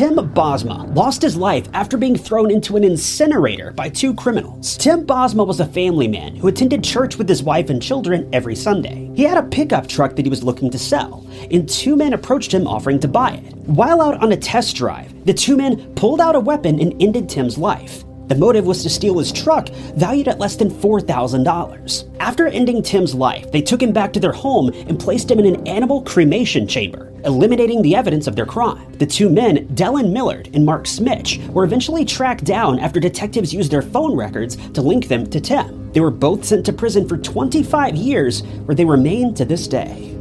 Tim Bosma lost his life after being thrown into an incinerator by two criminals. Tim Bosma was a family man who attended church with his wife and children every Sunday. He had a pickup truck that he was looking to sell, and two men approached him offering to buy it. While out on a test drive, the two men pulled out a weapon and ended Tim's life. The motive was to steal his truck, valued at less than $4,000. After ending Tim's life, they took him back to their home and placed him in an animal cremation chamber, eliminating the evidence of their crime. The two men, Dellen Millard and Mark Smich, were eventually tracked down after detectives used their phone records to link them to Tim. They were both sent to prison for 25 years, where they remain to this day.